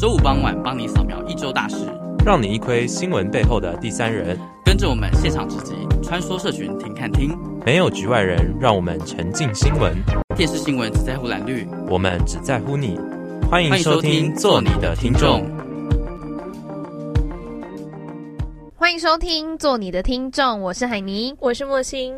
周五傍晚帮你扫描一周大事，让你一窥新闻背后的第三人。跟着我们现场直击，穿梭社群听看听，没有局外人，让我们沉浸新闻。电视新闻只在乎蓝绿，我们只在乎你。欢迎收听，做你的听众。欢迎收听，做你的听众。我是海尼，我是莫心。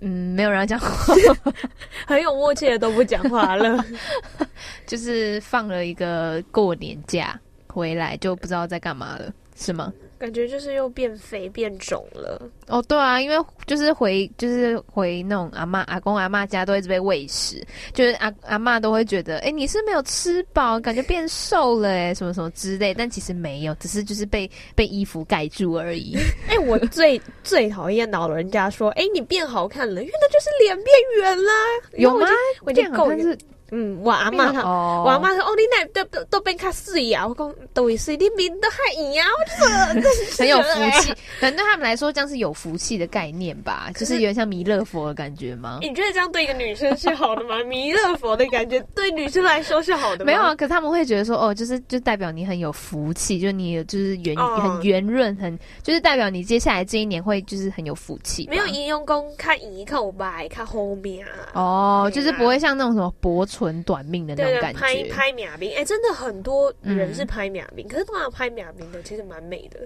嗯，没有人要讲话，很有默契的都不讲话了。就是放了一个过年假回来，就不知道在干嘛了，是吗？感觉就是又变肥变肿了。哦，对啊，因为就是回就是回那种阿妈、阿公、阿妈家都一直被喂食，就是阿阿嬷都会觉得，哎，你是没有吃饱，感觉变瘦了，哎，什么什么之类，但其实没有，只是就是被被衣服盖住而已。哎，我最最讨厌老人家说，哎，你变好看了，因为那就是脸变圆啦。有吗？我已经够是。嗯，我阿妈，哦、我阿妈说：“哦，你奶都都都变卡水啊！”我讲：“都会水，你面都还圆啊！”我就说：“ 很有福气。”可能对他们来说，这样是有福气的概念吧，就是有点像弥勒佛的感觉吗？你觉得这样对一个女生是好的吗？弥勒佛的感觉对女生来说是好的吗？没有啊，可他们会觉得说：“哦，就是就代表你很有福气，就你就是圆、哦、很圆润，很就是代表你接下来这一年会就是很有福气。”没有应用功，看一看白，看后面啊。哦，就是不会像那种什么薄唇短命的那种感觉。拍拍秒兵，哎，真的很多人是拍秒兵，嗯、可是通常拍秒兵的其实蛮美的。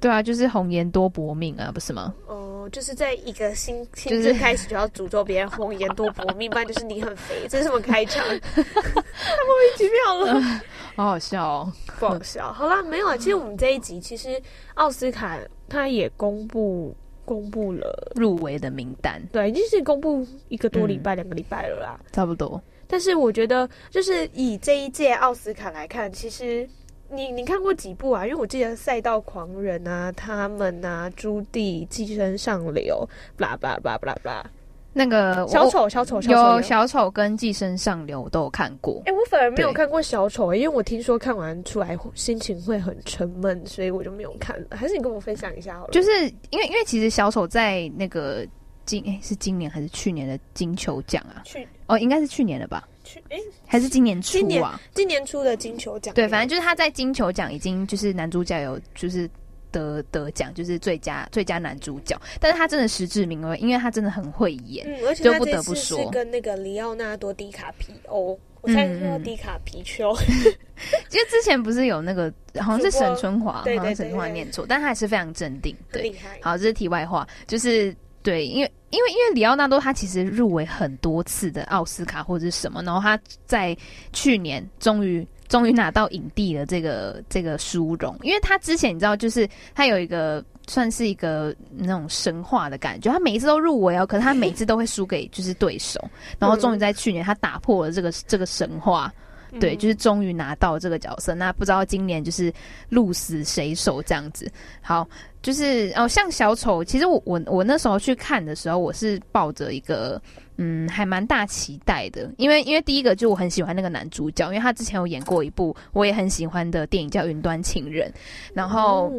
对啊，就是红颜多薄命啊，不是吗？哦，就是在一个新新生开始就要诅咒别人红颜多薄命，不然就是你很肥，这是什么开场？太莫名其妙了，好好笑哦，不好笑。好啦，没有啊，其实我们这一集其实奥斯卡他也公布公布了入围的名单，对，已经是公布一个多礼拜、两、嗯、个礼拜了啦，差不多。但是我觉得，就是以这一届奥斯卡来看，其实你你看过几部啊？因为我记得《赛道狂人》啊，他们啊，朱棣、寄生上流，巴拉巴拉巴拉巴拉。那个小丑，小丑，有小丑跟寄生上流都有看过。哎、欸，我反而没有看过小丑，因为我听说看完出来心情会很沉闷，所以我就没有看了。还是你跟我分享一下好了。就是因为因为其实小丑在那个。今哎，是今年还是去年的金球奖啊？去哦，应该是去年的吧？去哎，还是今年初啊？今年，今年初的金球奖。对，反正就是他在金球奖已经就是男主角有就是得得奖，就是最佳最佳男主角。但是他真的实至名归，因为他真的很会演，嗯，而且不得不说跟那个里奥纳多·迪卡皮欧，我猜是迪卡皮丘。其实之前不是有那个好像是沈春华，好像沈春华念错，但他还是非常镇定。对，好，这是题外话，就是。对，因为因为因为里奥纳多他其实入围很多次的奥斯卡或者是什么，然后他在去年终于终于拿到影帝的这个这个殊荣，因为他之前你知道就是他有一个算是一个那种神话的感觉，他每一次都入围哦，可是他每一次都会输给就是对手，然后终于在去年他打破了这个这个神话。对，就是终于拿到这个角色。那不知道今年就是鹿死谁手这样子。好，就是哦，像小丑，其实我我我那时候去看的时候，我是抱着一个嗯，还蛮大期待的。因为因为第一个就我很喜欢那个男主角，因为他之前有演过一部我也很喜欢的电影叫《云端情人》。然后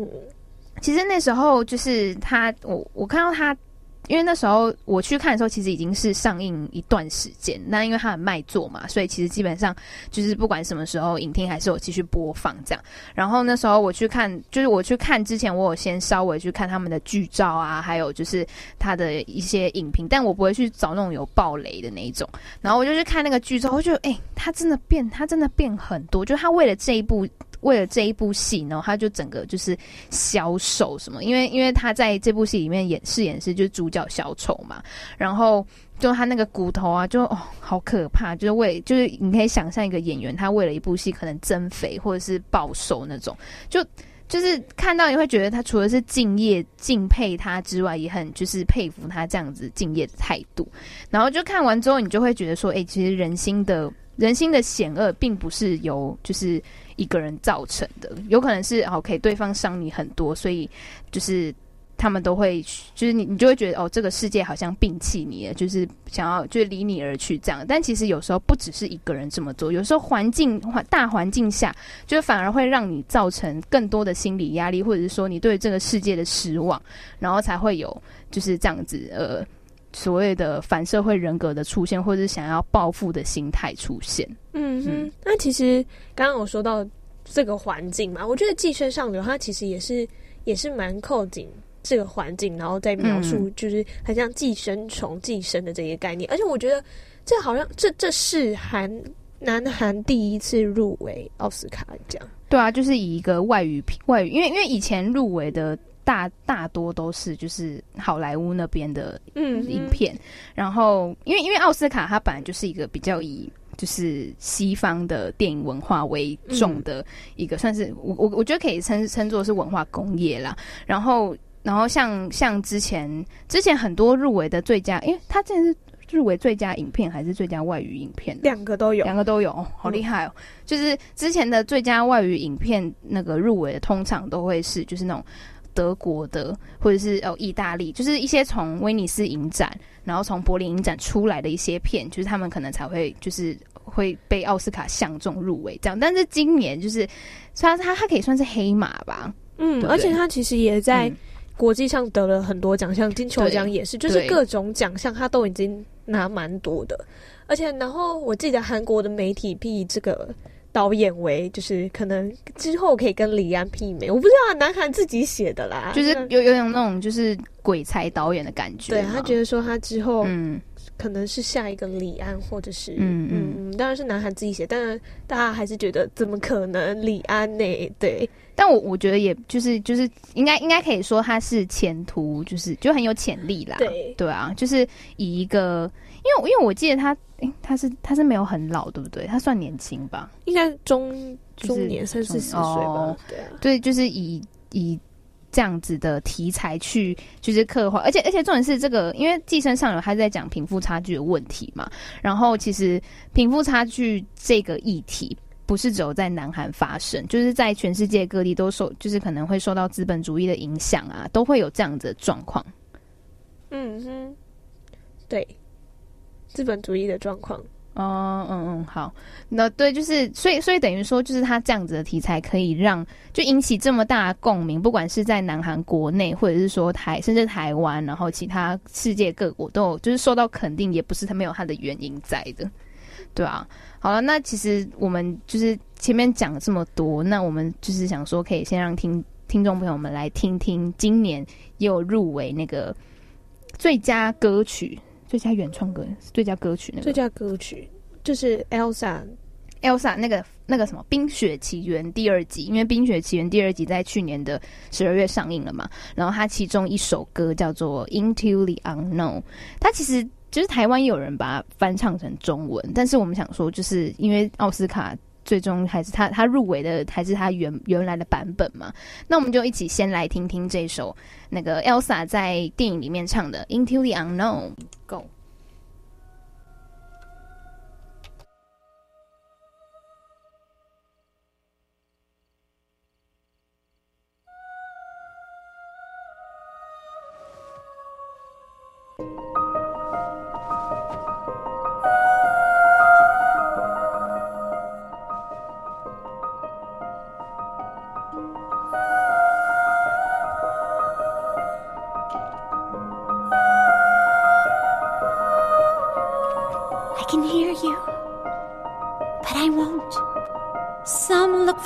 其实那时候就是他，我我看到他。因为那时候我去看的时候，其实已经是上映一段时间。那因为它很卖座嘛，所以其实基本上就是不管什么时候，影厅还是有继续播放这样。然后那时候我去看，就是我去看之前，我有先稍微去看他们的剧照啊，还有就是他的一些影评，但我不会去找那种有爆雷的那一种。然后我就去看那个剧照，我就觉得，哎，他真的变，他真的变很多。就他为了这一部。为了这一部戏呢，他就整个就是消瘦什么，因为因为他在这部戏里面演饰演是就是主角小丑嘛，然后就他那个骨头啊，就哦好可怕，就是为就是你可以想象一个演员他为了一部戏可能增肥或者是暴瘦那种，就就是看到你会觉得他除了是敬业敬佩他之外，也很就是佩服他这样子敬业的态度，然后就看完之后你就会觉得说，哎，其实人心的人心的险恶并不是由就是。一个人造成的，有可能是 OK，对方伤你很多，所以就是他们都会，就是你你就会觉得哦，这个世界好像摒弃你了，就是想要就离你而去这样。但其实有时候不只是一个人这么做，有时候环境环大环境下，就反而会让你造成更多的心理压力，或者是说你对这个世界的失望，然后才会有就是这样子呃。所谓的反社会人格的出现，或者是想要报复的心态出现。嗯哼，那其实刚刚我说到这个环境嘛，我觉得《寄生上流》它其实也是也是蛮扣紧这个环境，然后再描述就是很像寄生虫寄生的这些概念，而且我觉得这好像这这是韩南韩第一次入围奥斯卡奖。对啊，就是以一个外语外语，因为因为以前入围的。大大多都是就是好莱坞那边的嗯影片，嗯、然后因为因为奥斯卡它本来就是一个比较以就是西方的电影文化为重的一个，嗯、算是我我我觉得可以称称作是文化工业啦。然后然后像像之前之前很多入围的最佳，因为它这是入围最佳影片还是最佳外语影片？两个都有，两个都有，哦、好厉害哦！嗯、就是之前的最佳外语影片那个入围的，通常都会是就是那种。德国的，或者是哦，意大利，就是一些从威尼斯影展，然后从柏林影展出来的一些片，就是他们可能才会就是会被奥斯卡相中入围这样。但是今年就是，他他他可以算是黑马吧，嗯，而且他其实也在国际上得了很多奖项，金球奖也是，就是各种奖项他都已经拿蛮多的。而且然后我记得韩国的媒体批这个。导演为就是可能之后可以跟李安媲美，我不知道南韩自己写的啦，就是有有点那种就是鬼才导演的感觉。对，他觉得说他之后嗯可能是下一个李安，或者是嗯嗯嗯，当然是南韩自己写，但是大家还是觉得怎么可能李安呢？对，但我我觉得也就是就是应该应该可以说他是前途就是就很有潜力啦。对对啊，就是以一个。因为因为我记得他，他是他是没有很老，对不对？他算年轻吧，应该中中年三四十岁吧。哦、对啊，对，就是以以这样子的题材去就是刻画，而且而且重点是这个，因为《寄生上流》他在讲贫富差距的问题嘛。然后其实贫富差距这个议题不是只有在南韩发生，就是在全世界各地都受，就是可能会受到资本主义的影响啊，都会有这样子的状况。嗯哼，对。资本主义的状况，哦，嗯嗯，好，那对，就是所以，所以等于说，就是他这样子的题材可以让就引起这么大的共鸣，不管是在南韩国内，或者是说台，甚至台湾，然后其他世界各国都有，就是受到肯定，也不是他没有他的原因在的，对啊，好了，那其实我们就是前面讲了这么多，那我们就是想说，可以先让听听众朋友们来听听，今年也有入围那个最佳歌曲。最佳原创歌，最佳歌曲那个。最佳歌曲就是 Elsa，Elsa 那个那个什么《冰雪奇缘》第二集，因为《冰雪奇缘》第二集在去年的十二月上映了嘛，然后它其中一首歌叫做《Into the Unknown》，它其实就是台湾有人把它翻唱成中文，但是我们想说，就是因为奥斯卡。最终还是他他入围的还是他原原来的版本嘛？那我们就一起先来听听这首那个 Elsa 在电影里面唱的《Into the Unknown》，Go。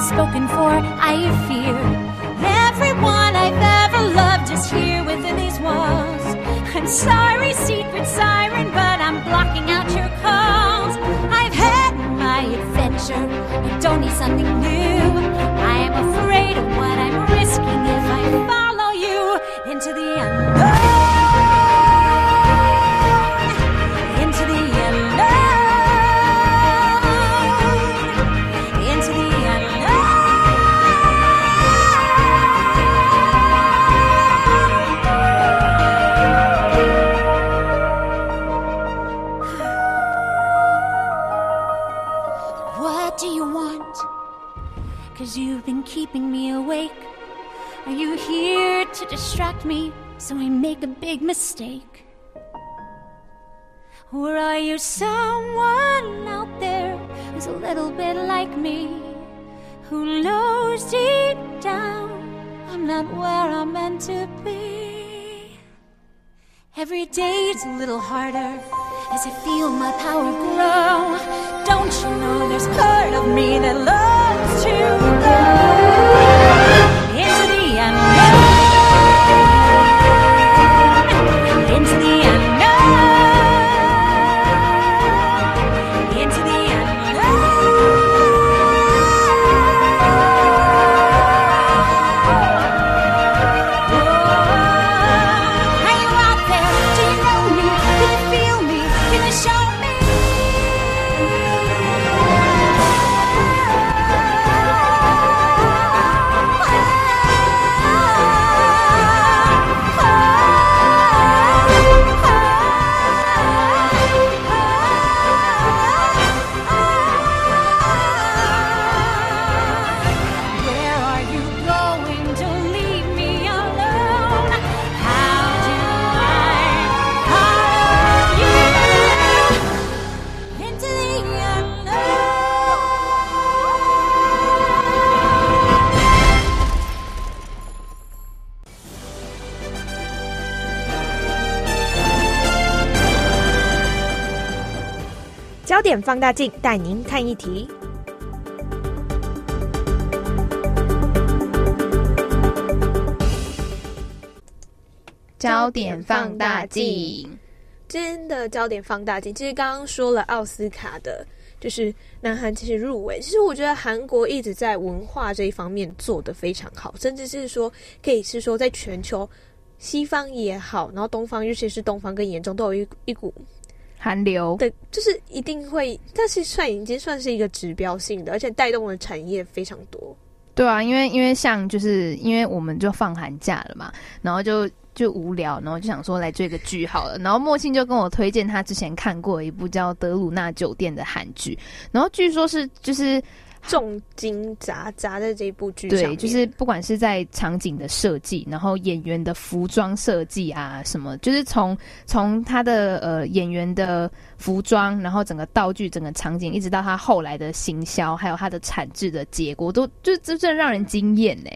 spoken for, I fear. Everyone I've ever loved is here within these walls. I'm sorry, secret siren, but I'm blocking out your calls. I've had my adventure, I don't need something new. I am afraid of what I'm risking if I follow you into the unknown. Me so I make a big mistake? Or are you someone out there who's a little bit like me? Who knows deep down I'm not where I'm meant to be? Every day's a little harder as I feel my power grow. Don't you know there's part of me that loves to go into the unknown, 放大镜带您看一题。焦点放大镜。今天的焦点放大镜，其实刚刚说了奥斯卡的，就是南韩其实入围。其实我觉得韩国一直在文化这一方面做的非常好，甚至是说可以是说在全球西方也好，然后东方，尤其是东方更严重，都有一一股韩流对，就是一定会，但是算已经算是一个指标性的，而且带动的产业非常多。对啊，因为因为像就是因为我们就放寒假了嘛，然后就就无聊，然后就想说来追个剧好了。然后莫庆就跟我推荐他之前看过一部叫《德鲁纳酒店》的韩剧，然后据说是就是。重金砸砸在这一部剧上，对，就是不管是在场景的设计，然后演员的服装设计啊，什么，就是从从他的呃演员的服装，然后整个道具、整个场景，一直到他后来的行销，还有他的产制的结果，都就真正让人惊艳呢。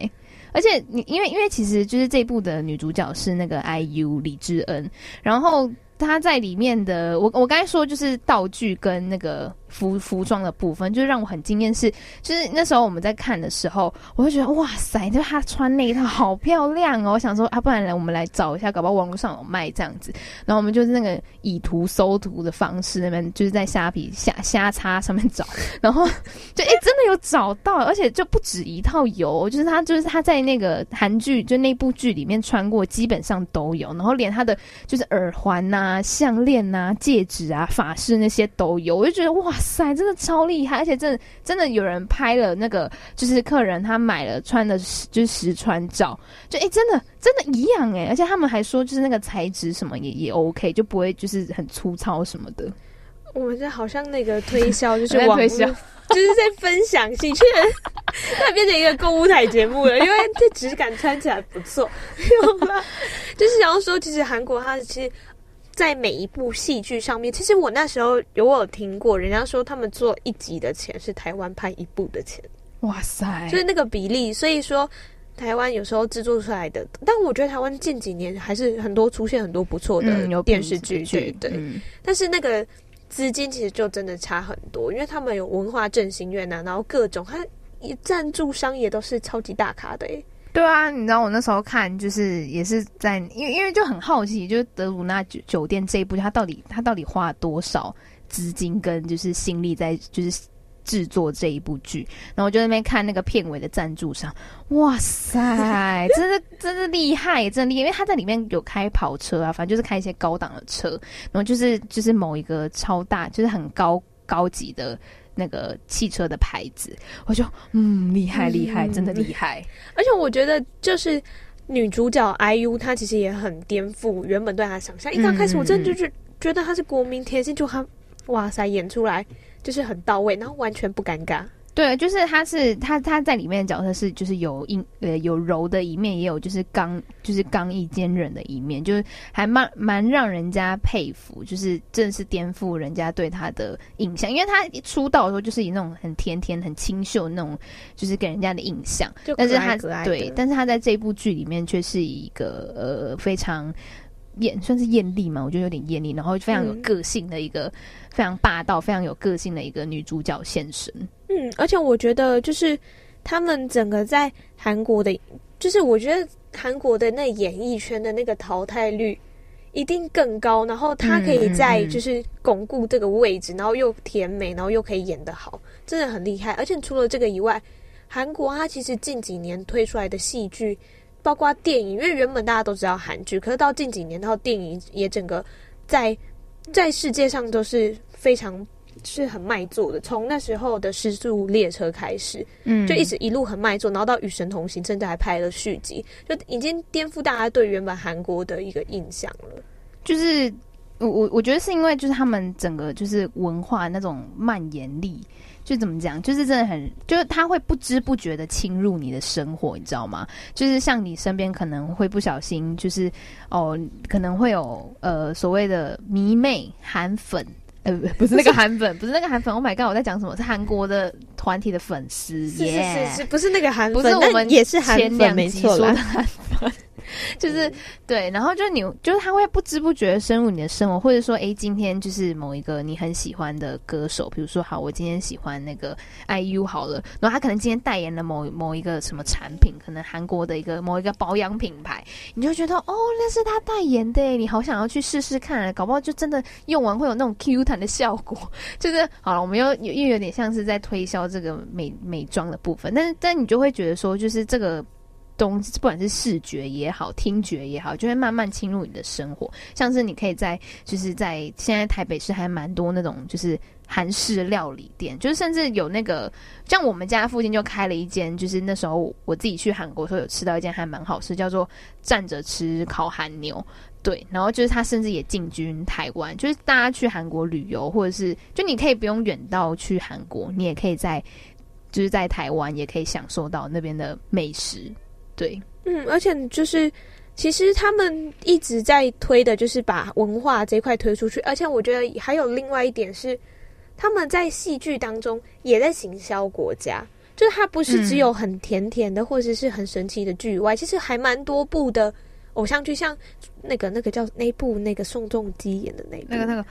而且你因为因为其实就是这部的女主角是那个 IU 李智恩，然后她在里面的我我刚才说就是道具跟那个。服服装的部分，就让我很惊艳。是，就是那时候我们在看的时候，我会觉得哇塞，就他穿那一套好漂亮哦。我想说啊，不然来我们来找一下，搞不好网络上有卖这样子。然后我们就是那个以图搜图的方式，那边就是在虾皮瞎瞎叉上面找，然后就哎、真的有找到，而且就不止一套有，就是他就是他在那个韩剧就那部剧里面穿过，基本上都有。然后连他的就是耳环呐、项链呐、戒指啊、发饰那些都有，我就觉得哇。塞，真的超厉害，而且真的真的有人拍了那个，就是客人他买了穿的，就是实穿照，就哎、欸，真的真的一样哎，而且他们还说，就是那个材质什么也也 OK，就不会就是很粗糙什么的。我们这好像那个推销，就是 网推销，就是在分享兴趣，它变成一个购物台节目了，因为这质感穿起来不错，有吗？就是想要说，其实韩国它其实。在每一部戏剧上面，其实我那时候有我有听过，人家说他们做一集的钱是台湾拍一部的钱，哇塞，就是那个比例。所以说，台湾有时候制作出来的，但我觉得台湾近几年还是很多出现很多不错的电视剧，对对。嗯、但是那个资金其实就真的差很多，因为他们有文化振兴院啊，然后各种，他赞助商也都是超级大咖的诶。对啊，你知道我那时候看，就是也是在，因为因为就很好奇，就是德鲁纳酒酒店这一部，他到底他到底花了多少资金跟就是心力在就是制作这一部剧，然后我就在那边看那个片尾的赞助商，哇塞，真的真的厉害，真的厉害，因为他在里面有开跑车啊，反正就是开一些高档的车，然后就是就是某一个超大，就是很高高级的。那个汽车的牌子，我就嗯，厉害厉害，真的厉害。而且我觉得，就是女主角 IU，她其实也很颠覆原本对她的想象。一刚开始，我真的就是觉得她是国民甜心，就她哇塞，演出来就是很到位，然后完全不尴尬。对，就是他是他他在里面的角色是就是有硬呃有柔的一面，也有就是刚就是刚毅坚韧的一面，就是还蛮蛮让人家佩服，就是真的是颠覆人家对他的印象，因为他一出道的时候就是以那种很甜甜很清秀那种，就是给人家的印象，但是他对，但是他在这部剧里面却是一个呃非常。艳算是艳丽嘛？我觉得有点艳丽，然后非常有个性的一个、嗯、非常霸道、非常有个性的一个女主角现身。嗯，而且我觉得就是他们整个在韩国的，就是我觉得韩国的那演艺圈的那个淘汰率一定更高。然后她可以在就是巩固这个位置，然后又甜美，然后又可以演得好，真的很厉害。而且除了这个以外，韩国它其实近几年推出来的戏剧。包括电影，因为原本大家都知道韩剧，可是到近几年，到电影也整个在在世界上都是非常是很卖座的。从那时候的《失速列车》开始，嗯，就一直一路很卖座，然后到《与神同行》，甚至还拍了续集，就已经颠覆大家对原本韩国的一个印象了。就是我我我觉得是因为就是他们整个就是文化那种蔓延力。就怎么讲，就是真的很，就是他会不知不觉的侵入你的生活，你知道吗？就是像你身边可能会不小心，就是哦，可能会有呃所谓的迷妹韩粉，呃不是那个韩粉，不是那个韩粉。Oh my god，我在讲什么？是韩国的团体的粉丝，是是是是，不是那个韩粉，不是我们也是韩粉，没错啦。就是对，然后就你就是他会不知不觉的深入你的生活，或者说，哎，今天就是某一个你很喜欢的歌手，比如说，好，我今天喜欢那个 IU 好了，然后他可能今天代言了某某一个什么产品，可能韩国的一个某一个保养品牌，你就觉得哦，那是他代言的，你好想要去试试看，搞不好就真的用完会有那种 Q 弹的效果。就是好了，我们又又有点像是在推销这个美美妆的部分，但是但你就会觉得说，就是这个。东西不管是视觉也好，听觉也好，就会慢慢侵入你的生活。像是你可以在，就是在现在台北市还蛮多那种就是韩式料理店，就是甚至有那个像我们家附近就开了一间，就是那时候我自己去韩国的时候有吃到一间还蛮好吃，叫做站着吃烤韩牛。对，然后就是他甚至也进军台湾，就是大家去韩国旅游，或者是就你可以不用远到去韩国，你也可以在就是在台湾也可以享受到那边的美食。对，嗯，而且就是，其实他们一直在推的，就是把文化这一块推出去。而且我觉得还有另外一点是，他们在戏剧当中也在行销国家，就是它不是只有很甜甜的，或者是很神奇的剧以外，嗯、其实还蛮多部的偶像剧，像那个那个叫那部那个宋仲基演的那部那个那个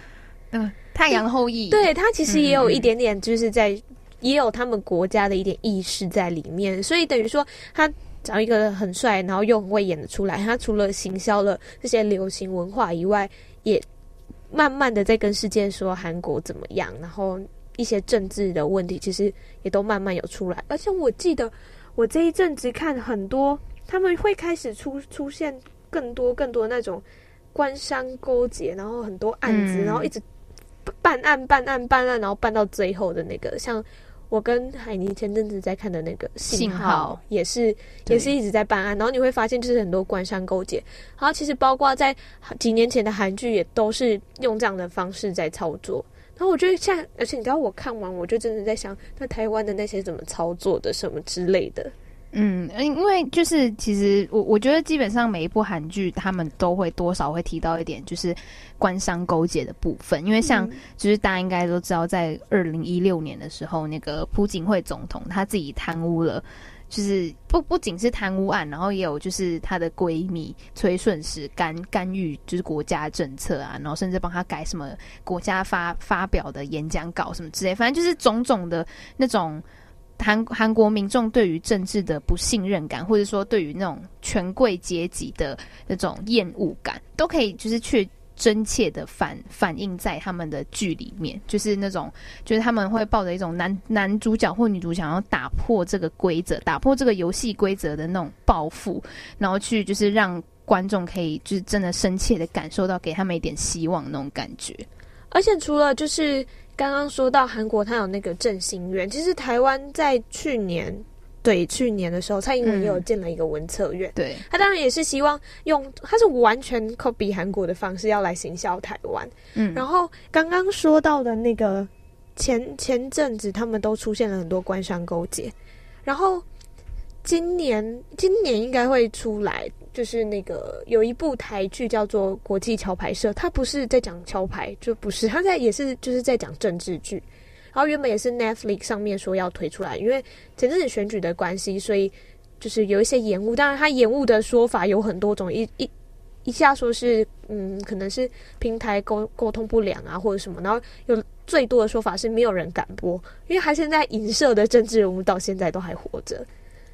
那个《太阳后裔》，对，他其实也有一点点，就是在、嗯、也有他们国家的一点意识在里面，所以等于说他。找一个很帅，然后又很会演的出来。他除了行销了这些流行文化以外，也慢慢的在跟世界说韩国怎么样。然后一些政治的问题，其实也都慢慢有出来。而且我记得我这一阵子看很多，他们会开始出出现更多更多那种官商勾结，然后很多案子，嗯、然后一直办案办案办案，然后办到最后的那个像。我跟海尼前阵子在看的那个信号，也是也是一直在办案，然后你会发现就是很多官商勾结，然后其实包括在几年前的韩剧也都是用这样的方式在操作，然后我觉得现在，而且你知道我看完，我就真的在想，那台湾的那些怎么操作的什么之类的。嗯，因为就是其实我我觉得基本上每一部韩剧他们都会多少会提到一点就是官商勾结的部分，因为像就是大家应该都知道，在二零一六年的时候，那个朴槿惠总统他自己贪污了，就是不不仅是贪污案，然后也有就是她的闺蜜崔顺实干干预就是国家政策啊，然后甚至帮他改什么国家发发表的演讲稿什么之类，反正就是种种的那种。韩韩国民众对于政治的不信任感，或者说对于那种权贵阶级的那种厌恶感，都可以就是去真切的反反映在他们的剧里面，就是那种就是他们会抱着一种男男主角或女主角要打破这个规则、打破这个游戏规则的那种抱负，然后去就是让观众可以就是真的深切的感受到给他们一点希望那种感觉。而且除了就是。刚刚说到韩国，它有那个振兴院。其实台湾在去年，对去年的时候，蔡英文也有建了一个文策院。对，他当然也是希望用，他是完全 copy 韩国的方式要来行销台湾。嗯，然后刚刚说到的那个前前阵子他们都出现了很多官商勾结，然后今年今年应该会出来，就是那个有一部台剧叫做《国际桥牌社》，它不是在讲桥牌，就不是，它在也是就是在讲政治剧。然后原本也是 Netflix 上面说要推出来，因为前阵子选举的关系，所以就是有一些延误。当然，它延误的说法有很多种，一一一下说是嗯，可能是平台沟沟通不良啊，或者什么。然后有最多的说法是没有人敢播，因为他现在影射的政治人物到现在都还活着。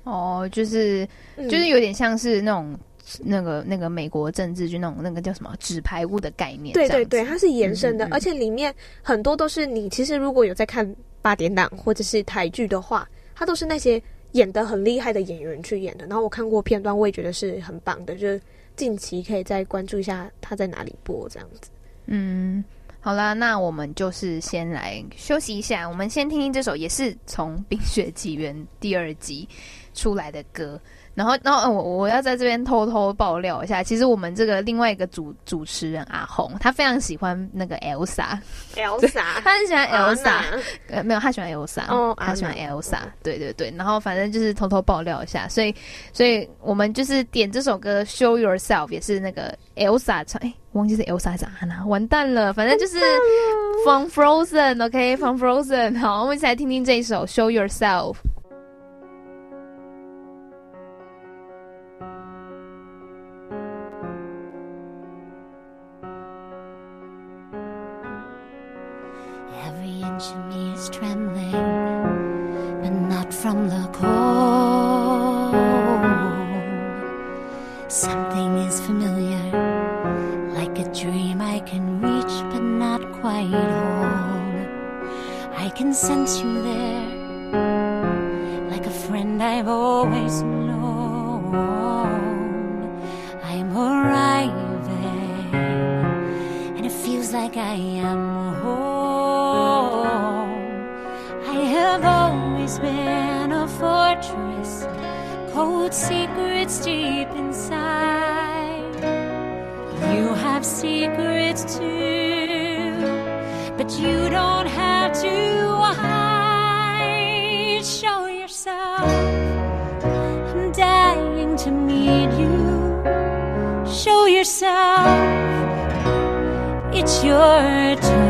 哦，就是就是有点像是那种。那个那个美国政治就那种那个叫什么纸牌屋的概念，对对对，它是延伸的，嗯嗯嗯，而且里面很多都是你其实如果有在看八点档或者是台剧的话，它都是那些演的很厉害的演员去演的。然后我看过片段，我也觉得是很棒的，就是近期可以再关注一下它在哪里播这样子。嗯，好啦，那我们就是先来休息一下，我们先听听这首也是从《冰雪奇缘》第二集出来的歌。然后，然后我我要在这边偷偷爆料一下，其实我们这个另外一个主主持人阿红，他非常喜欢那个 Elsa，Elsa，他很喜欢 Elsa，呃，没有，他喜欢 Elsa，哦，他喜欢 Elsa，对对对。然后反正就是偷偷爆料一下，所以，所以我们就是点这首歌《Show Yourself》，也是那个 Elsa 唱，哎，忘记是 Elsa 还是安娜，完蛋了，反正就是 From Frozen，OK，From Frozen，好，我们一起来听听这一首《Show Yourself》。attention is trembling, but not from the cold. Something is familiar, like a dream I can reach but not quite hold. I can sense you there, like a friend I've always known. I'm arriving, and it feels like I am. always been a fortress, cold secrets deep inside. You have secrets too, but you don't have to hide. Show yourself, I'm dying to meet you. Show yourself, it's your turn.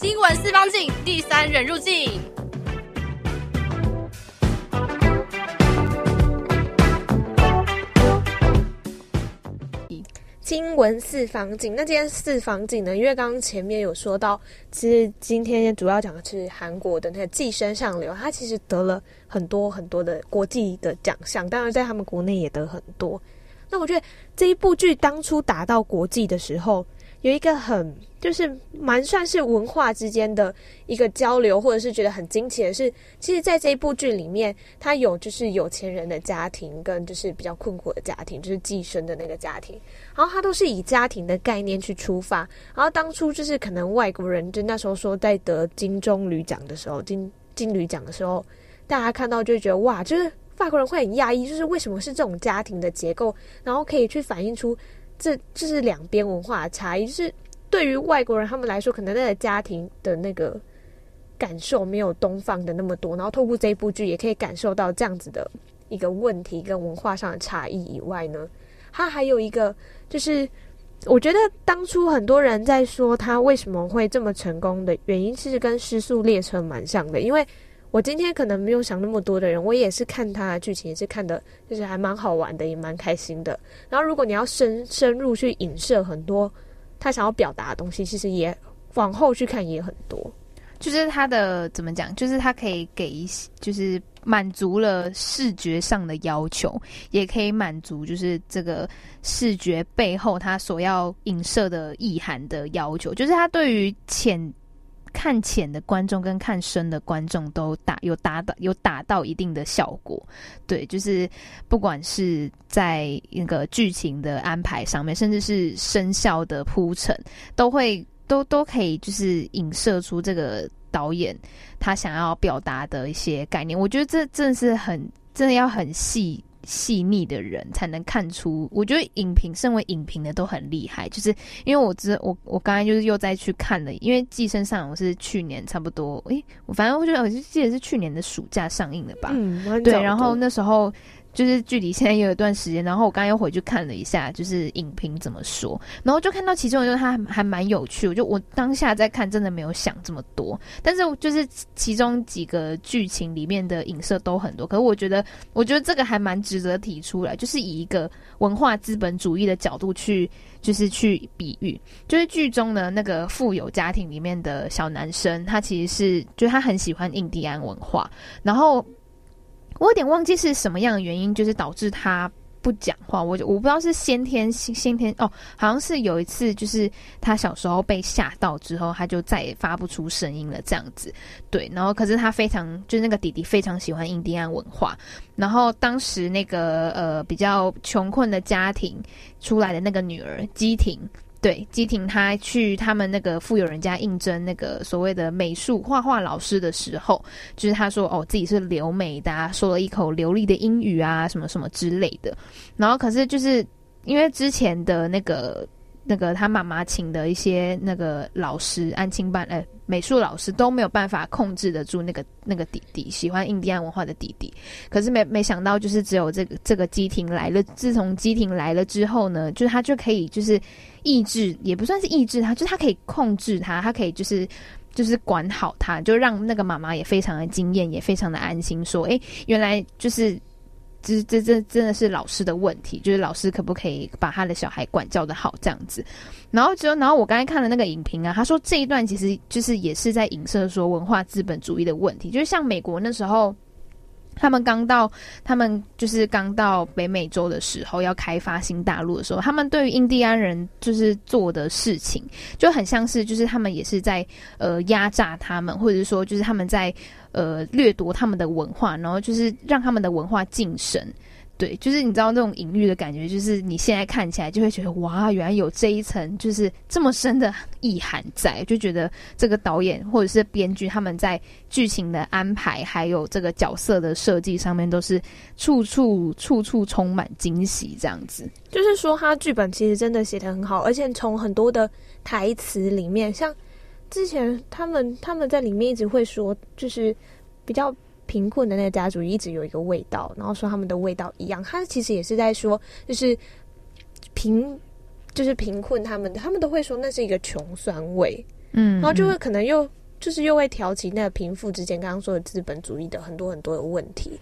新闻四方镜第三人入境。新闻四方镜，那今天四方镜呢？因为刚刚前面有说到，其实今天主要讲的是韩国的那个《寄生上流》，它其实得了很多很多的国际的奖项，当然在他们国内也得很多。那我觉得这一部剧当初打到国际的时候，有一个很就是蛮算是文化之间的一个交流，或者是觉得很惊奇的是，其实，在这一部剧里面，他有就是有钱人的家庭跟就是比较困苦的家庭，就是寄生的那个家庭，然后他都是以家庭的概念去出发。然后当初就是可能外国人就那时候说在得金棕榈奖的时候，金金驴奖的时候，大家看到就觉得哇，就是法国人会很讶异，就是为什么是这种家庭的结构，然后可以去反映出。这就是两边文化的差异，就是对于外国人他们来说，可能那个家庭的那个感受没有东方的那么多。然后透过这一部剧，也可以感受到这样子的一个问题跟文化上的差异以外呢，他还有一个就是，我觉得当初很多人在说他为什么会这么成功的原因，其实跟《失速列车》蛮像的，因为。我今天可能没有想那么多的人，我也是看他的剧情，也是看的，就是还蛮好玩的，也蛮开心的。然后，如果你要深深入去影射很多他想要表达的东西，其实也往后去看也很多。就是他的怎么讲？就是他可以给一些，就是满足了视觉上的要求，也可以满足就是这个视觉背后他所要影射的意涵的要求。就是他对于浅。看浅的观众跟看深的观众都达有达到有达到一定的效果，对，就是不管是在那个剧情的安排上面，甚至是声效的铺陈，都会都都可以就是影射出这个导演他想要表达的一些概念。我觉得这真的是很真的要很细。细腻的人才能看出，我觉得影评，身为影评的都很厉害，就是因为我知我我刚才就是又再去看了，因为《寄生上我》是去年差不多，诶、欸，我反正我觉得我就记得是去年的暑假上映的吧，嗯，对，然后那时候。就是距离现在有一段时间，然后我刚刚又回去看了一下，就是影评怎么说，然后就看到其中一个它还还蛮有趣，我就我当下在看，真的没有想这么多，但是就是其中几个剧情里面的影射都很多，可是我觉得，我觉得这个还蛮值得提出来，就是以一个文化资本主义的角度去，就是去比喻，就是剧中的那个富有家庭里面的小男生，他其实是，就他很喜欢印第安文化，然后。我有点忘记是什么样的原因，就是导致他不讲话。我我不知道是先天先天哦，好像是有一次，就是他小时候被吓到之后，他就再也发不出声音了，这样子。对，然后可是他非常，就是那个弟弟非常喜欢印第安文化。然后当时那个呃比较穷困的家庭出来的那个女儿基婷。对，基廷他去他们那个富有人家应征那个所谓的美术画画老师的时候，就是他说哦自己是留美的，说了一口流利的英语啊，什么什么之类的。然后可是就是因为之前的那个。那个他妈妈请的一些那个老师，安亲班，哎，美术老师都没有办法控制得住那个那个弟弟，喜欢印第安文化的弟弟。可是没没想到，就是只有这个这个基廷来了。自从基廷来了之后呢，就是他就可以就是抑制，也不算是抑制他，就是他可以控制他，他可以就是就是管好他，就让那个妈妈也非常的惊艳，也非常的安心，说，哎，原来就是。这这这真的是老师的问题，就是老师可不可以把他的小孩管教的好这样子？然后就然后我刚才看了那个影评啊，他说这一段其实就是也是在影射说文化资本主义的问题，就是像美国那时候。他们刚到，他们就是刚到北美洲的时候，要开发新大陆的时候，他们对于印第安人就是做的事情，就很像是就是他们也是在呃压榨他们，或者是说就是他们在呃掠夺他们的文化，然后就是让他们的文化晋升。对，就是你知道那种隐喻的感觉，就是你现在看起来就会觉得哇，原来有这一层，就是这么深的意涵在，就觉得这个导演或者是编剧他们在剧情的安排，还有这个角色的设计上面，都是处处处处充满惊喜，这样子。就是说，他剧本其实真的写得很好，而且从很多的台词里面，像之前他们他们在里面一直会说，就是比较。贫困的那个家族一直有一个味道，然后说他们的味道一样。他其实也是在说，就是贫，就是贫困，他们他们都会说那是一个穷酸味，嗯，然后就会可能又就是又会挑起那个贫富之间刚刚说的资本主义的很多很多的问题。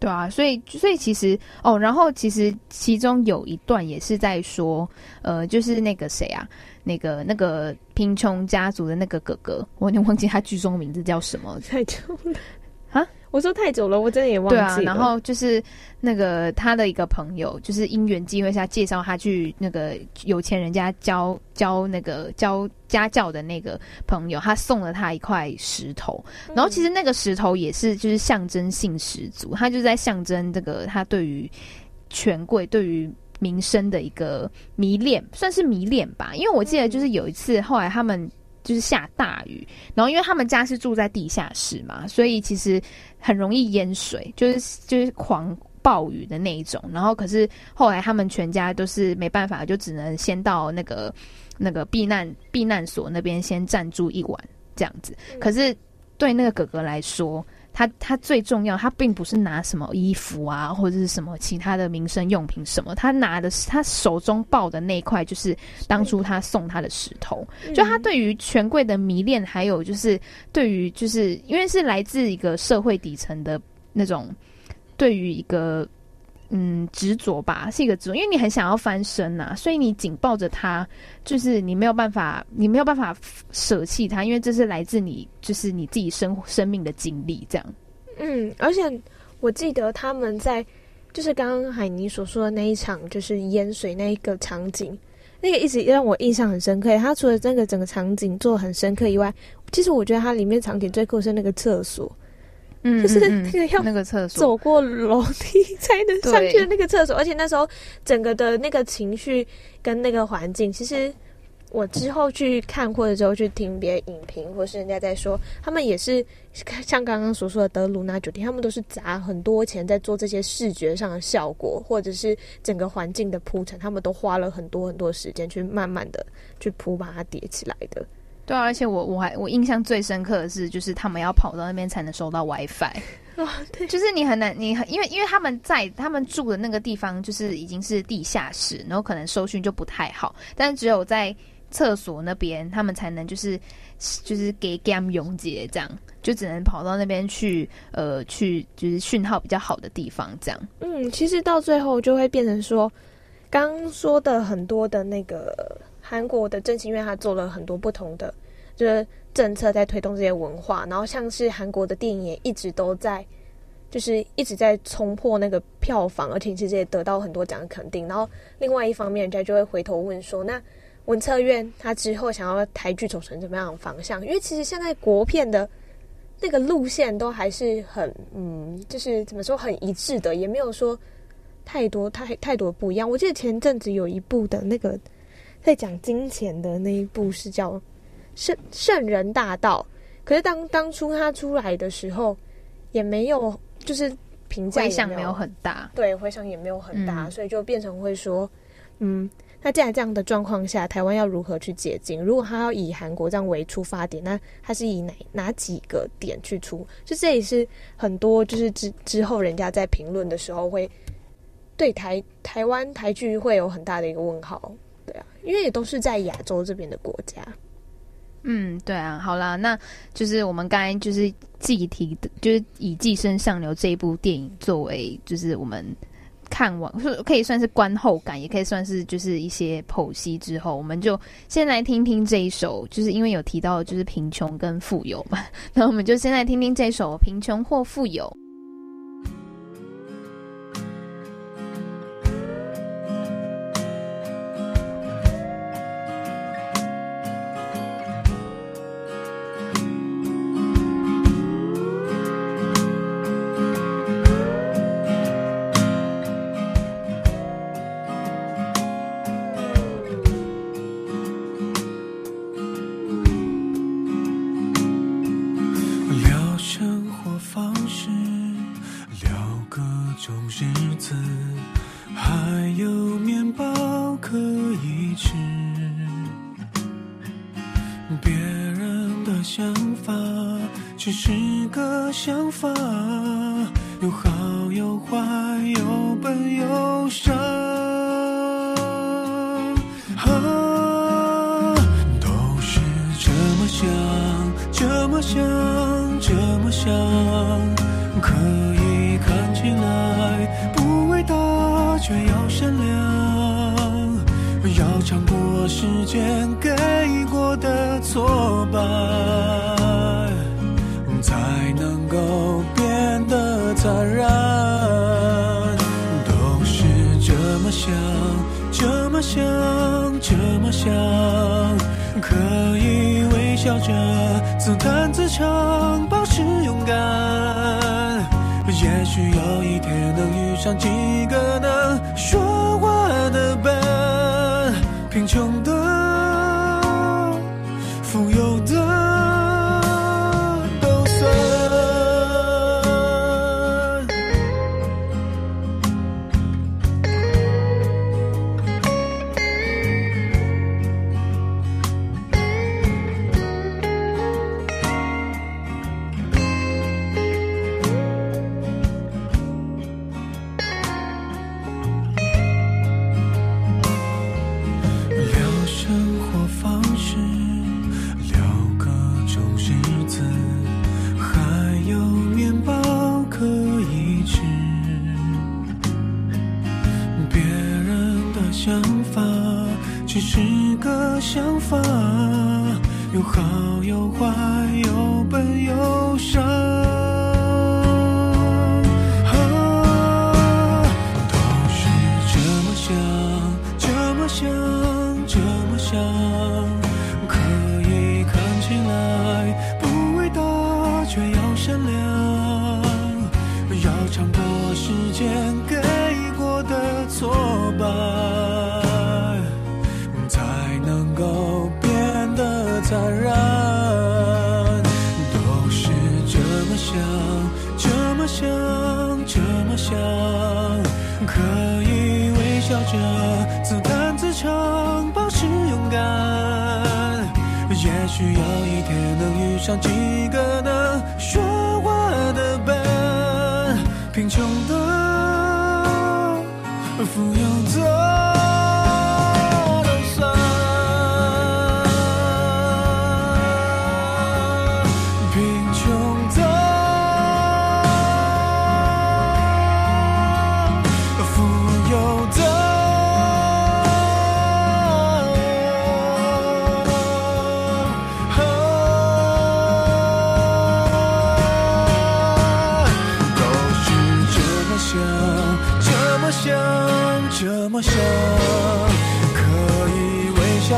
对啊，所以所以其实哦，然后其实其中有一段也是在说，呃，就是那个谁啊，那个那个贫穷家族的那个哥哥，我有点忘记他剧中名字叫什么，太久了啊。我说太久了，我真的也忘记了。对啊，然后就是那个他的一个朋友，就是因缘机会下介绍他去那个有钱人家教教那个教家教的那个朋友，他送了他一块石头。然后其实那个石头也是就是象征性十足，他就在象征这个他对于权贵、对于名声的一个迷恋，算是迷恋吧。因为我记得就是有一次后来他们。就是下大雨，然后因为他们家是住在地下室嘛，所以其实很容易淹水，就是就是狂暴雨的那一种。然后可是后来他们全家都是没办法，就只能先到那个那个避难避难所那边先暂住一晚这样子。可是对那个哥哥来说，他他最重要，他并不是拿什么衣服啊，或者是什么其他的民生用品什么，他拿的是他手中抱的那块，就是当初他送他的石头。就他对于权贵的迷恋，还有就是对于就是因为是来自一个社会底层的那种，对于一个。嗯，执着吧，是一个执着，因为你很想要翻身呐、所以你紧抱着他，就是你没有办法，你没有办法舍弃他，因为这是来自你，就是你自己生生命的经历，这样。嗯，而且我记得他们在，就是刚刚海尼所说的那一场，就是淹水那一个场景，那个一直让我印象很深刻。他除了那个整个场景做得很深刻以外，其实我觉得它里面场景最酷是那个厕所。嗯，就是那个要那个厕所走过楼梯才能上去的那个厕所，而且那时候整个的那个情绪跟那个环境，其实我之后去看或者之后去听别人影评，或是人家在说，他们也是 像刚刚所说的德鲁纳酒店，他们都是砸很多钱在做这些视觉上的效果，或者是整个环境的铺陈，他们都花了很多很多时间去慢慢的去铺把它叠起来的。对啊，而且我我还我印象最深刻的是，就是他们要跑到那边才能收到 WiFi。哦，对，就是你很难，你很因为因为他们在他们住的那个地方就是已经是地下室，然后可能收讯就不太好，但只有在厕所那边，他们才能就是就是给 game 永结这样，就只能跑到那边去，呃，去就是讯号比较好的地方这样。嗯，其实到最后就会变成说，刚说的很多的那个。韩国的振兴院，他做了很多不同的就是政策，在推动这些文化。然后像是韩国的电影也一直都在，就是一直在冲破那个票房，而且其实也得到很多奖的肯定。然后另外一方面，人家就会回头问说：那文策院他之后想要台剧走成怎么样的方向？因为其实现在国片的那个路线都还是很嗯，就是怎么说很一致的，也没有说太多太太多不一样。我记得前阵子有一部的那个。在讲金钱的那一部是叫《圣圣人大道》，可是当当初他出来的时候，也没有就是评价，回响没有很大，对，回响也没有很大，嗯，所以就变成会说，嗯，那既然这样的状况下，台湾要如何去解禁？如果他要以韩国这样为出发点，那他是以哪哪几个点去出？就这也是很多就是之之后人家在评论的时候会对台台湾台剧会有很大的一个问号。因为也都是在亚洲这边的国家。嗯，对啊，好啦，那就是我们刚才就是记提的，就是以《寄生上流》这一部电影作为，就是我们看完，可以算是观后感，也可以算是就是一些剖析之后，我们就先来听听这一首，就是因为有提到就是贫穷跟富有嘛，那我们就先来听听这首《贫穷或富有》。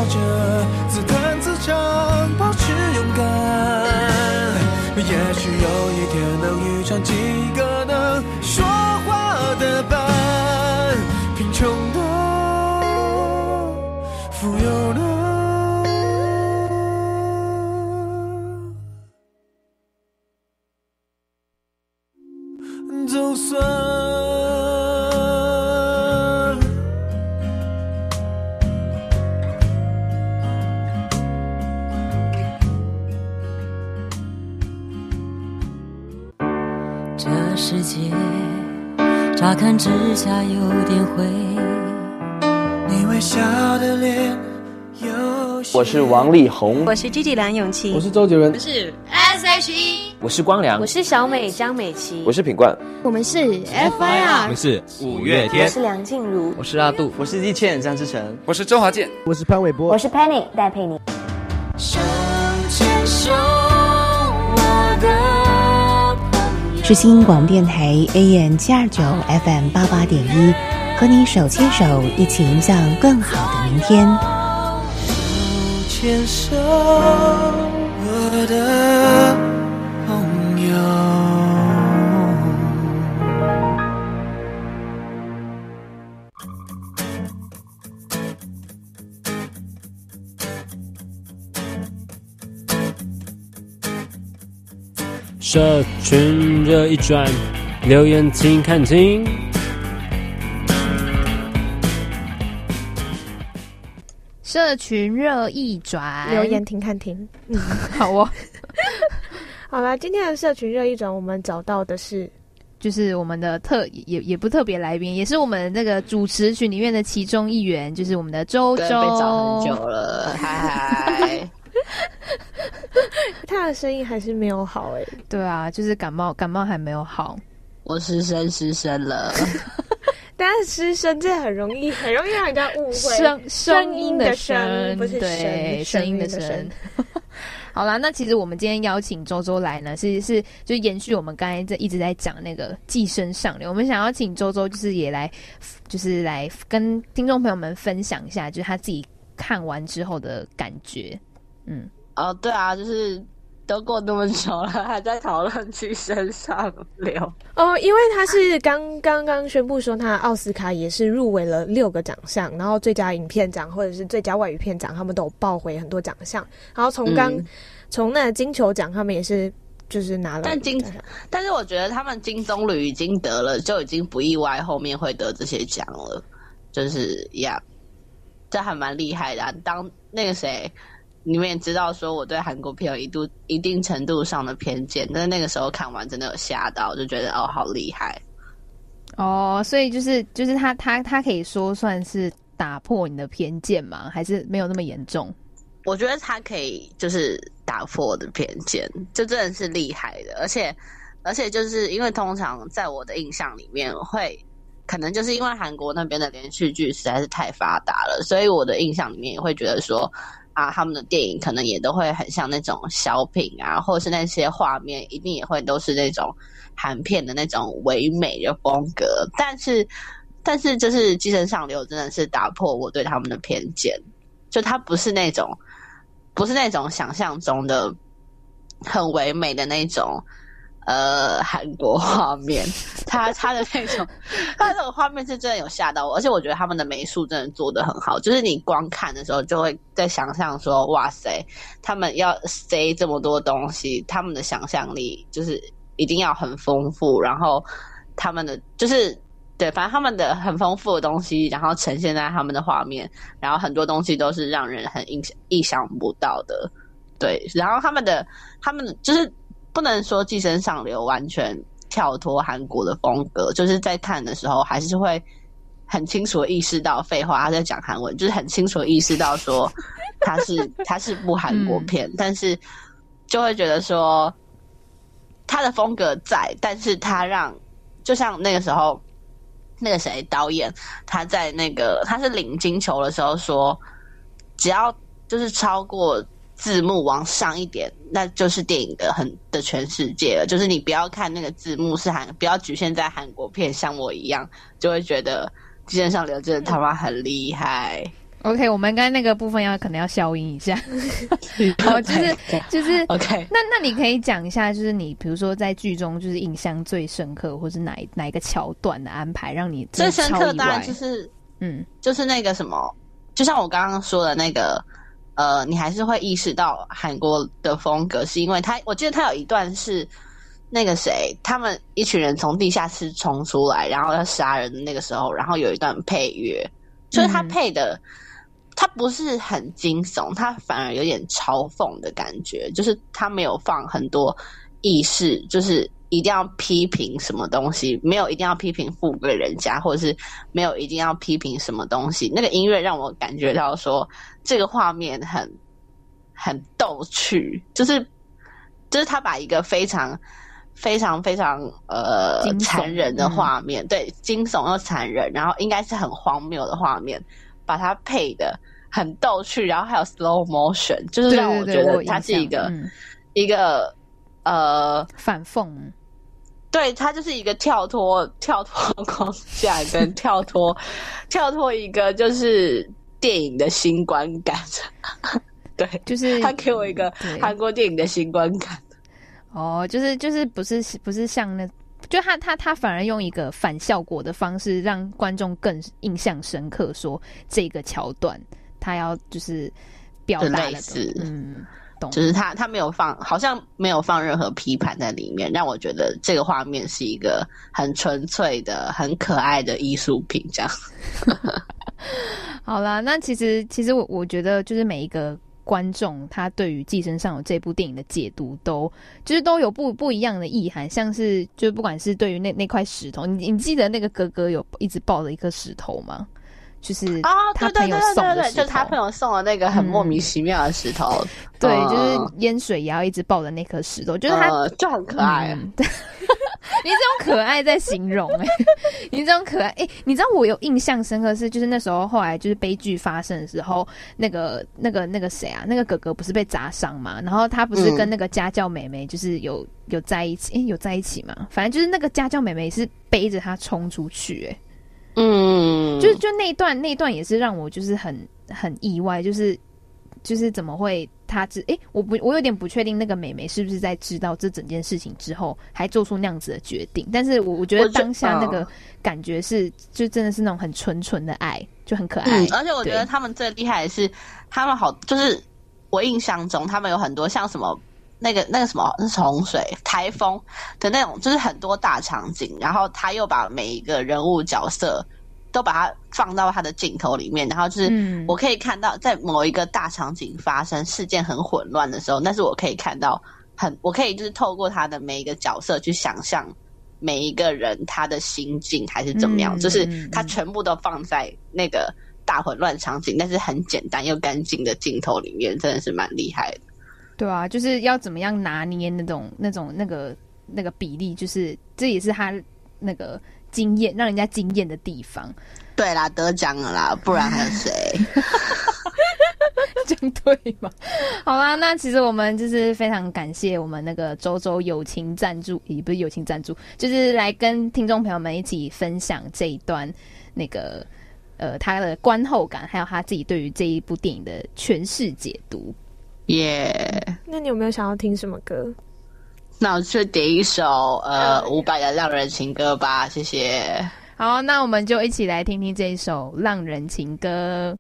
我是王力宏，我是 Gigi 梁咏琪，我是周杰伦，我是 S.H.E，我是光良，我是小美张美琪，我是品冠，我们是 F.I.R，我们是五月天，我是梁静茹，我是阿杜，我是易倩张智成，我是周华健，我是潘玮柏，我是 Penny 戴佩妮。手牵手，我的朋友。世新广播电台 AM 七二九 FM 八八点一，和你手牵手，一起迎向更好的明天。牵手，我的朋友。社群热一转，留言请看清。社群热议转，留言听看听。嗯，好哦。好了，今天的社群热议转，我们找到的是，就是我们的特也也不特别来宾，也是我们那个主持群里面的其中一员，就是我们的周周。被找很久了，嗨 嗨。他的声音还是没有好哎。对啊，就是感冒，感冒还没有好。我失声失声了，但是失声这很容易，很容易让人家误会声声音的声，不是对声音的声。好啦，那其实我们今天邀请周周来呢，其实是就延续我们刚才在一直在讲那个寄生上流。我们想要请周周，就是也来，就是来跟听众朋友们分享一下，就是他自己看完之后的感觉。嗯，哦，对啊，就是。都过那么久了，还在讨论寄生上流哦，因为他是刚刚刚宣布说他奥斯卡也是入围了六个奖项，然后最佳影片奖或者是最佳外语片奖，他们都有抱回很多奖项。然后从刚从、嗯、那金球奖，他们也是就是拿了。但金，但是我觉得他们金棕榈已经得了，就已经不意外后面会得这些奖了，就是呀，这还蛮厉害的、啊。当那个谁。你们也知道，说我对韩国片有一度一定程度上的偏见，但是那个时候看完真的有吓到，就觉得哦，好厉害哦。所以就是就是他他他可以说算是打破你的偏见吗？还是没有那么严重？我觉得他可以就是打破我的偏见，就真的是厉害的。而且而且就是因为通常在我的印象里面会，可能就是因为韩国那边的连续剧实在是太发达了，所以我的印象里面也会觉得说。啊，他们的电影可能也都会很像那种小品啊，或者是那些画面一定也会都是那种韩片的那种唯美的风格。但是，但是就是《寄生上流》真的是打破我对他们的偏见，就它不是那种，不是那种想象中的很唯美的那种。呃，韩国画面，他他的那种，他那种画面是真的有吓到我，而且我觉得他们的美术真的做的很好，就是你光看的时候就会在想象说，哇塞，他们要塞这么多东西，他们的想象力就是一定要很丰富，然后他们的就是对，反正他们的很丰富的东西，然后呈现在他们的画面，然后很多东西都是让人很意意想不到的，对，然后他们的他们就是。不能说《寄生上流》完全跳脱韩国的风格，就是在看的时候还是会很清楚意识到，废话他在讲韩文，就是很清楚意识到说他是 他是部韩国片，嗯，但是就会觉得说他的风格在，但是他让就像那个时候那个谁导演他在那个他是领金球的时候说，只要就是超过。字幕往上一点，那就是电影的很的全世界了。就是你不要看那个字幕是韩，不要局限在韩国片，像我一样就会觉得《寄生上流》真的他妈很厉害。OK，我们刚才那个部分要可能要消音一下。好，就是就是 OK。那那你可以讲一下，就是你比如说在剧中就是印象最深刻，或是哪哪一个桥段的安排让你最深刻？当然就是嗯，就是那个什么，就像我刚刚说的那个。呃，你还是会意识到韩国的风格，是因为他，我记得他有一段是那个谁，他们一群人从地下室冲出来，然后要杀人的那个时候，然后有一段配乐，就是他配的，他不是很惊悚，他反而有点嘲讽的感觉，就是他没有放很多意识，就是。一定要批评什么东西？没有一定要批评富贵人家，或者是没有一定要批评什么东西。那个音乐让我感觉到说，这个画面很很逗趣，就是就是他把一个非常非常非常呃残忍的画面，嗯、对惊悚又残忍，然后应该是很荒谬的画面，把它配的很逗趣，然后还有 slow motion，就是让我觉得它是一个一个呃反讽。对，他就是一个跳脱跳脱框架，跟 跳脱跳脱一个就是电影的新观感。对，就是他给我一个韩国电影的新观感。哦，就是就是不是不是像那，就他他他反而用一个反效果的方式，让观众更印象深刻。说这个桥段，他要就是表达的是嗯。就是他，他没有放，好像没有放任何批判在里面，让我觉得这个画面是一个很纯粹的、很可爱的艺术品。这样，好啦，那其实，其实我我觉得，就是每一个观众，他对于《寄生上有》这部电影的解读都，都就是都有不不一样的意涵。像是，就不管是对于那那块石头，你你记得那个哥哥有一直抱着一颗石头吗？就是他朋友送的，就是他朋友送的那个很莫名其妙的石头。对，就是淹水也要一直抱着那颗石头，就是他就很可爱。对，你这种可爱在形容哎，你这种可爱哎，你知道我有印象深刻是，就是那时候后来就是悲剧发生的时候，那个那个那个谁啊，那个哥哥不是被砸伤嘛，然后他不是跟那个家教妹妹就是有有在一起，哎，有在一起嘛？反正就是那个家教妹妹是背着他冲出去，哎。嗯，就就那段那段也是让我就是很很意外，就是就是怎么会他知诶、欸，我不我有点不确定那个美眉是不是在知道这整件事情之后还做出那样子的决定，但是我我觉得当下那个感觉是就真的是那种很纯纯的爱，就很可爱。嗯，而且我觉得他们最厉害的是他们好，就是我印象中他们有很多像什么。那个那个什么，那是洪水、台风的那种，就是很多大场景，然后他又把每一个人物角色都把它放到他的镜头里面，然后就是我可以看到，在某一个大场景发生事件很混乱的时候，但是我可以看到很，我可以就是透过他的每一个角色去想象每一个人他的心境还是怎么样，就是他全部都放在那个大混乱场景，但是很简单又干净的镜头里面，真的是蛮厉害的。对啊，就是要怎么样拿捏那种、那种、那个、那个比例，就是这也是他那个惊艳，让人家惊艳的地方。对啦，得奖了啦，不然还有谁？这样对吗？好啦，那其实我们就是非常感谢我们那个周周友情赞助，也不是友情赞助，就是来跟听众朋友们一起分享这一段那个呃他的观后感，还有他自己对于这一部电影的诠释解读。耶！Yeah. 那你有没有想要听什么歌？那我就点一首呃伍佰的《浪人情歌》吧，谢谢。好，那我们就一起来听听这一首《浪人情歌》。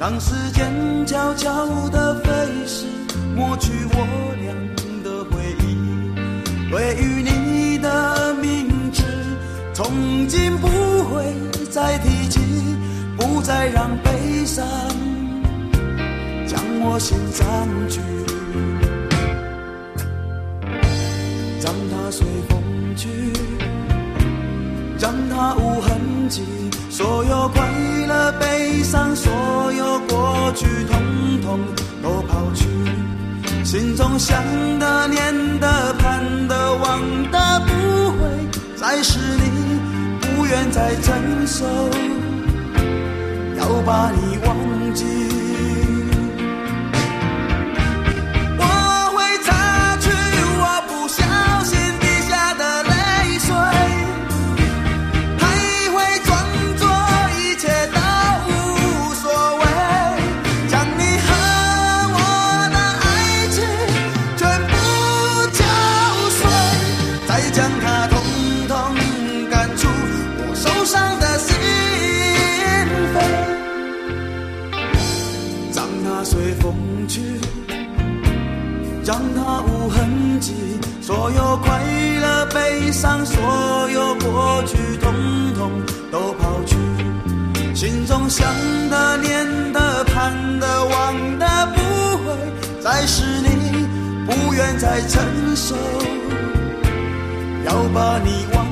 当时间悄悄地飞逝，抹去我俩的回忆。对于你的名字，从今不会再提起，不再让悲伤将我心占据，让它随风去。让它无痕迹，所有快乐、悲伤，所有过去，统统都抛去。心中想的、念的、盼的、望的，不会再是你，不愿再承受，要把你上，所有过去，统统都抛去。心中想的、念的、盼的、望的，不会再是你，不愿再承受，要把你忘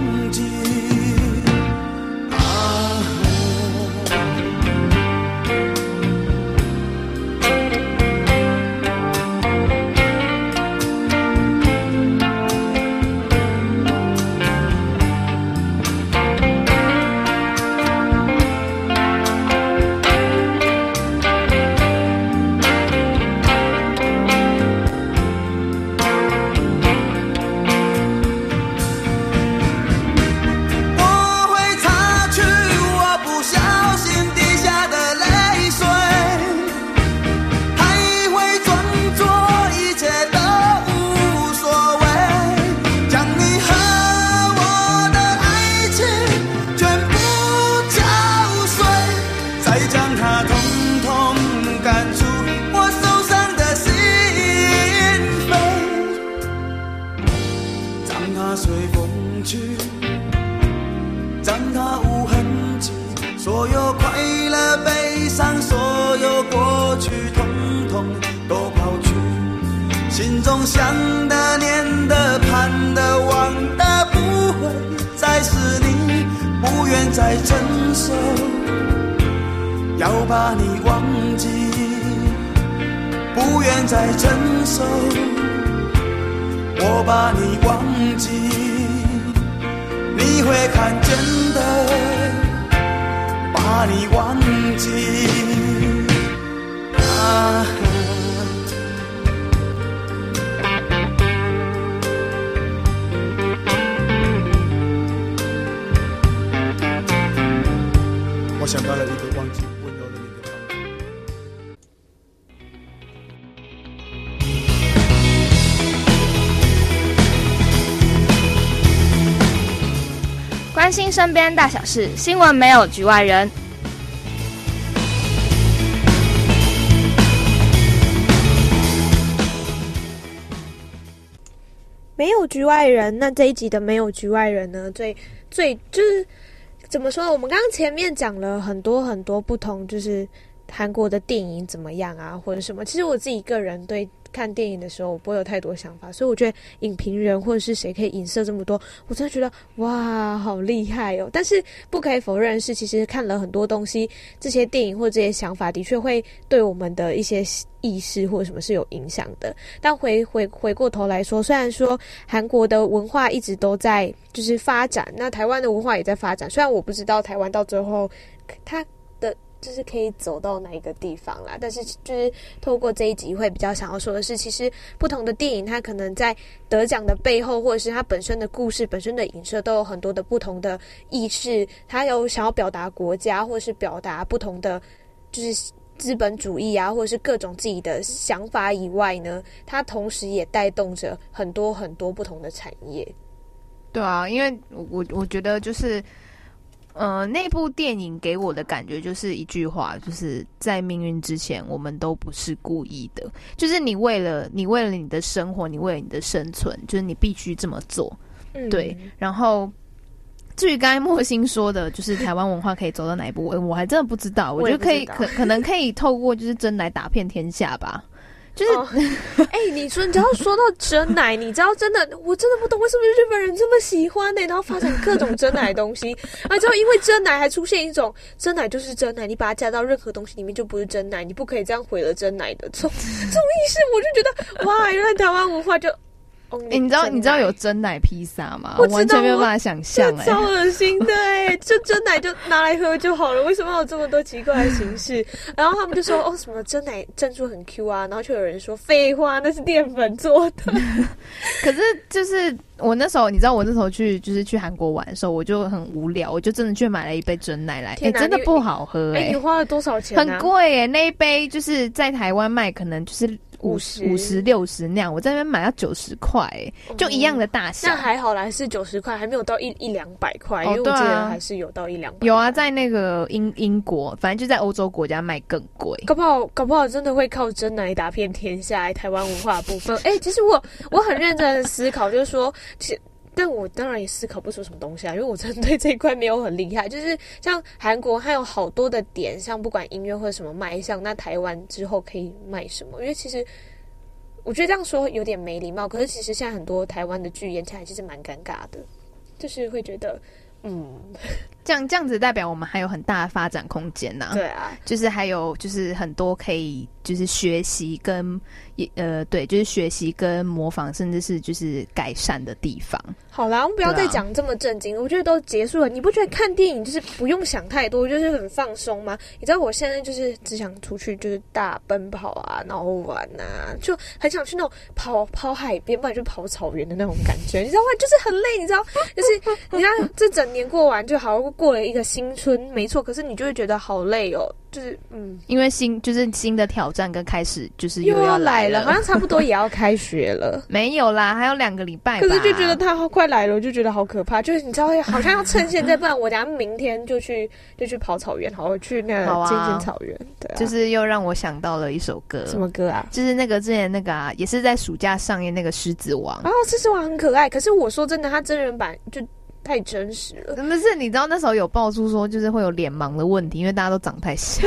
不愿再承受。要把你忘记，不愿再承受。我把你忘记，你会看见的。把你忘记。啊想到了一个忘记。关心身边大小事，新闻没有局外人。没有局外人，那这一集的没有局外人呢？最最就是怎么说？我们刚刚前面讲了很多很多不同，就是韩国的电影怎么样啊，或者什么。其实我自己个人对。看电影的时候，我不会有太多想法，所以我觉得影评人或者是谁可以影射这么多，我真的觉得哇，好厉害哦！但是不可以否认的是，其实看了很多东西，这些电影或这些想法的确会对我们的一些意识或者什么是有影响的。但回回回过头来说，虽然说韩国的文化一直都在就是发展，那台湾的文化也在发展，虽然我不知道台湾到最后它。就是可以走到哪一个地方啦，但是就是透过这一集会比较想要说的是，其实不同的电影它可能在得奖的背后，或者是它本身的故事本身的影射，都有很多的不同的意识。它有想要表达国家，或者是表达不同的就是资本主义啊，或者是各种自己的想法以外呢，它同时也带动着很多很多不同的产业。对啊，因为我我觉得就是。呃，那部电影给我的感觉就是一句话，就是在命运之前，我们都不是故意的。就是你为了你为了你的生活，你为了你的生存，就是你必须这么做。嗯、对。然后，至于刚才莫欣说的，就是台湾文化可以走到哪一步，我还真的不知道。我觉得可以，可可能可以透过就是真来打遍天下吧。就是，哎、欸，你说，你知道说到真奶，你知道真的，我真的不懂为什么日本人这么喜欢呢、欸？然后发展各种真奶的东西，啊，之后因为真奶还出现一种真奶就是真奶，你把它加到任何东西里面就不是真奶，你不可以这样毁了真奶的这种这种意识，我就觉得哇，原来台湾文化就。你知道你知道有真奶披萨吗？我完全没有办法想象，哎，超恶心的，哎，就真奶就拿来喝就好了，为什么要有这么多奇怪的形式？然后他们就说，哦，什么真奶珍珠很 Q 啊，然后就有人说，废话，那是淀粉做的。可是就是我那时候，你知道我那时候去就是去韩国玩的时候，我就很无聊，我就真的去买了一杯真奶来，真的不好喝、欸，哎、欸，你花了多少钱、啊？很贵，哎，那一杯就是在台湾卖，可能就是。五十五十六十那样，我在那边买要九十块，就一样的大小。那、嗯、还好啦，是九十块，还没有到一一两百块，因为我记得还是有到一两百。有啊，在那个英英国，反正就在欧洲国家卖更贵。搞不好，搞不好真的会靠真奶打遍天下。台湾文化部分，哎、欸，其实我我很认真的思考，就是说，其实。但我当然也思考不出什么东西啊，因为我真的对这一块没有很厉害。就是像韩国，还有好多的点，像不管音乐或者什么卖相，那台湾之后可以卖什么？因为其实我觉得这样说有点没礼貌。可是其实现在很多台湾的剧演起来其实蛮尴尬的，就是会觉得，嗯，这样这样子代表我们还有很大的发展空间呢。对啊，就是还有就是很多可以就是学习跟也呃对，就是学习跟模仿，甚至是就是改善的地方。好啦，我们不要再讲这么震惊，啊，我觉得都结束了。你不觉得看电影就是不用想太多，就是很放松吗？你知道我现在就是只想出去就是大奔跑啊，然后玩啊，就很想去那种跑跑海边，不然就跑草原的那种感觉，你知道吗？就是很累，你知道，就是你看这整年过完就好过了一个新春，没错，可是你就会觉得好累哦，就是嗯，因为新就是新的挑战跟开始，就是又要来了，好像差不多也要开学了，没有啦，还有两个礼拜，可是就觉得它快来了，我就觉得好可怕，就是你知道，好像要趁现在，不然我等下明天就去 就去跑草原，好，我去那个金金草原，对、啊，就是又让我想到了一首歌，什么歌啊？就是那个之前那个啊，也是在暑假上映那个狮子王，哦，狮子王很可爱，可是我说真的，它真人版就。太真实了，不是？你知道那时候有爆出说，就是会有脸盲的问题，因为大家都长太像，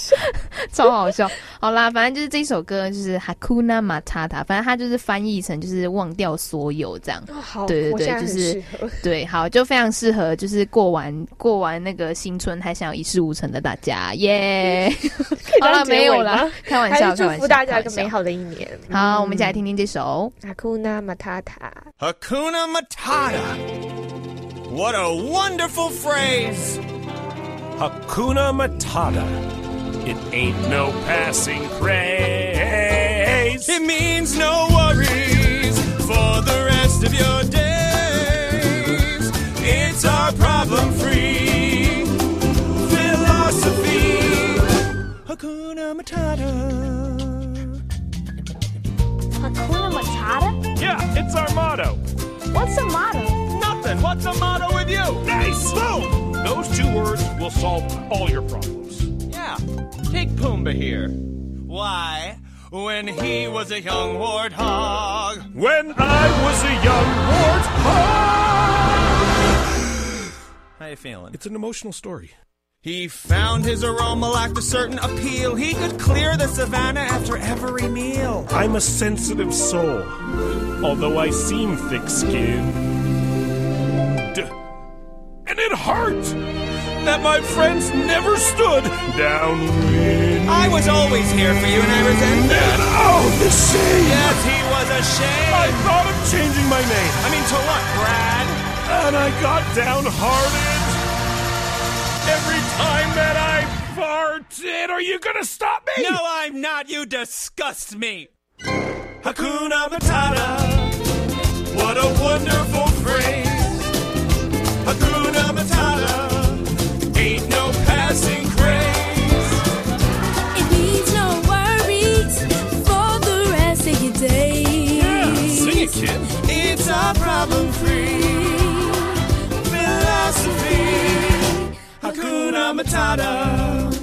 超好笑。好啦，反正就是这首歌就是 Hakuna Matata，反正它就是翻译成就是忘掉所有这样。哦、好，对对对，就是对，好，就非常适合就是过完过完那个新春还想要一事无成的大家，耶、yeah! 好了，没有了，开玩笑，祝福大家一个美好的一年。好，嗯、我们一起来听听这首 Hakuna Matata。Hakuna Matata。What a wonderful phrase! Hakuna Matata. It ain't no passing craze. It means no worries for the rest of your days. It's our problem free philosophy. Hakuna Matata. Hakuna Matata? Yeah, it's our motto. What's the motto? Nothing. What's the motto with you? Nice. Boom. Those two words will solve all your problems. Yeah. Take Pumbaa here. Why? When he was a young warthog. When I was a young warthog. How you feeling? It's an emotional story. He found his aroma lacked a certain appeal. He could clear the savannah after every meal. I'm a sensitive soul, although I seem thick skinned. Hurt that my friends never stood downwind. I was always here for you, and I resent that. Oh, the shame! Yes, he was ashamed. I thought of changing my name. I mean, to what, Brad? And I got downhearted. Every time that I farted, are you gonna stop me? No, I'm not. You disgust me. Hakuna Matata. What a wonderful phrase. Matata.